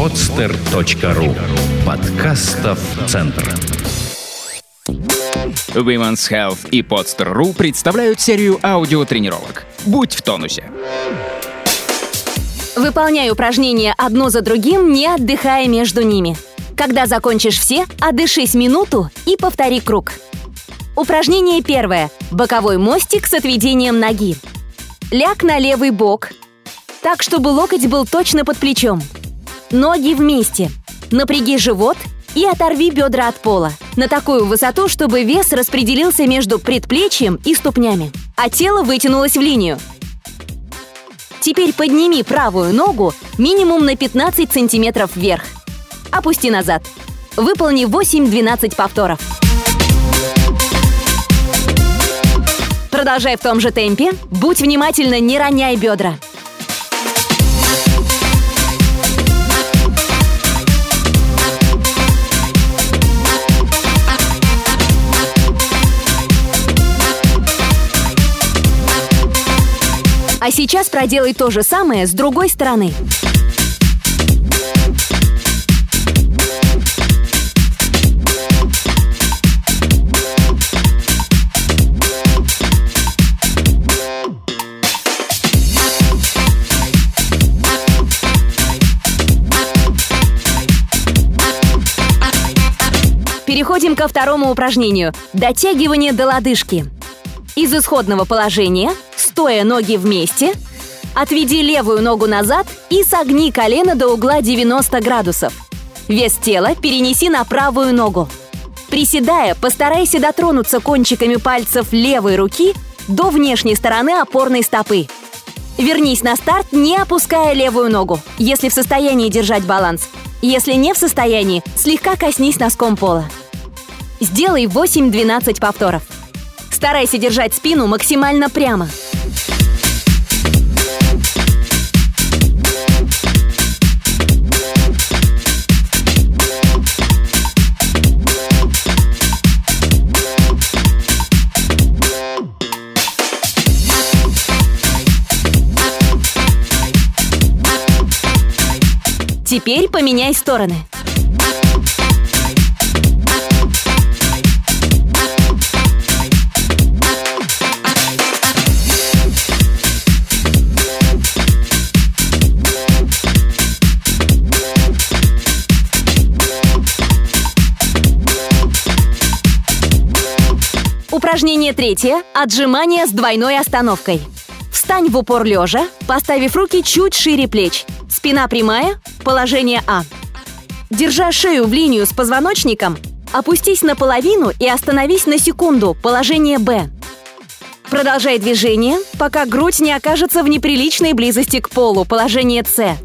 podster.ru Подкастов Центр Women's Health и Podster.ru представляют серию аудиотренировок. Будь в тонусе. Выполняй упражнения одно за другим, не отдыхая между ними. Когда закончишь все, отдышись минуту и повтори круг. Упражнение первое. Боковой мостик с отведением ноги. Ляг на левый бок, так, чтобы локоть был точно под плечом. Ноги вместе. Напряги живот и оторви бедра от пола на такую высоту, чтобы вес распределился между предплечьем и ступнями, а тело вытянулось в линию. Теперь подними правую ногу минимум на 15 сантиметров вверх. Опусти назад. Выполни 8-12 повторов. Продолжай в том же темпе. Будь внимательна, не роняй бедра. А сейчас проделай то же самое с другой стороны. Переходим ко второму упражнению – дотягивание до лодыжки. Из исходного положения, стоя ноги вместе, отведи левую ногу назад и согни колено до угла 90 градусов. Вес тела перенеси на правую ногу. Приседая, постарайся дотронуться кончиками пальцев левой руки до внешней стороны опорной стопы. Вернись на старт, не опуская левую ногу, если в состоянии держать баланс. Если не в состоянии, слегка коснись носком пола. Сделай 8-12 повторов. Старайся держать спину максимально прямо. Теперь поменяй стороны. Упражнение третье – отжимание с двойной остановкой. Встань в упор лежа, поставив руки чуть шире плеч. Спина прямая, положение А. Держа шею в линию с позвоночником, опустись наполовину и остановись на секунду, положение Б. Продолжай движение, пока грудь не окажется в неприличной близости к полу, положение С.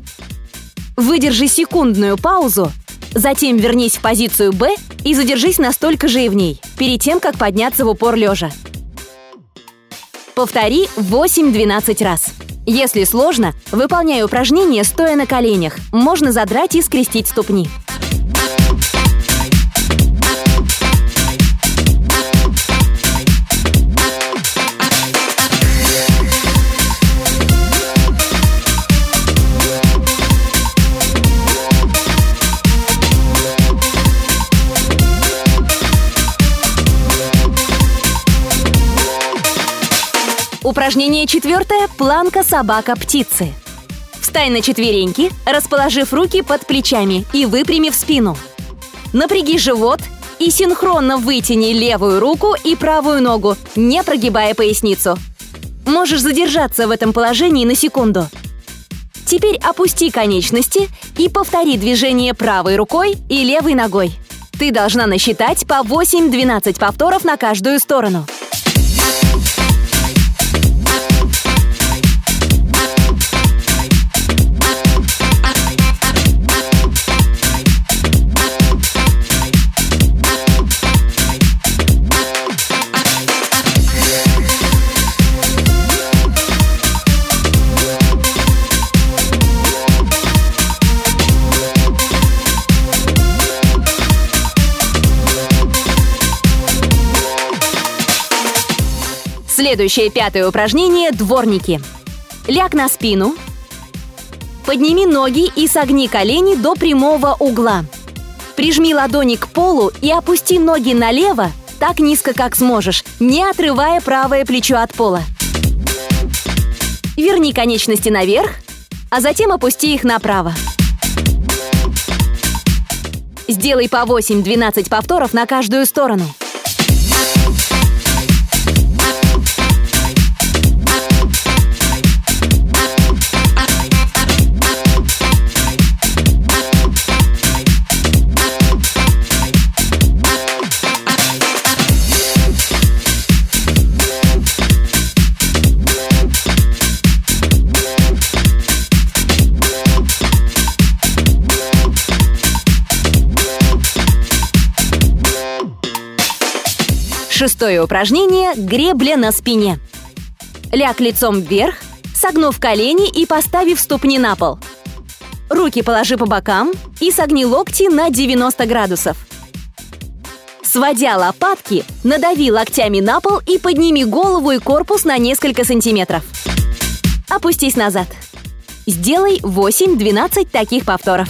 Выдержи секундную паузу, затем вернись в позицию Б и задержись настолько же и в ней, перед тем, как подняться в упор лежа. Повтори 8-12 раз. Если сложно, выполняй упражнение стоя на коленях. Можно задрать и скрестить ступни. Упражнение четвертое – планка собака-птицы. Встань на четвереньки, расположив руки под плечами и выпрямив спину. Напряги живот и синхронно вытяни левую руку и правую ногу, не прогибая поясницу. Можешь задержаться в этом положении на секунду. Теперь опусти конечности и повтори движение правой рукой и левой ногой. Ты должна насчитать по 8-12 повторов на каждую сторону. Следующее пятое упражнение – дворники. Ляг на спину. Подними ноги и согни колени до прямого угла. Прижми ладони к полу и опусти ноги налево, так низко, как сможешь, не отрывая правое плечо от пола. Верни конечности наверх, а затем опусти их направо. Сделай по 8-12 повторов на каждую сторону. Шестое упражнение – гребля на спине. Ляг лицом вверх, согнув колени и поставив ступни на пол. Руки положи по бокам и согни локти на 90 градусов. Сводя лопатки, надави локтями на пол и подними голову и корпус на несколько сантиметров. Опустись назад. Сделай 8-12 таких повторов.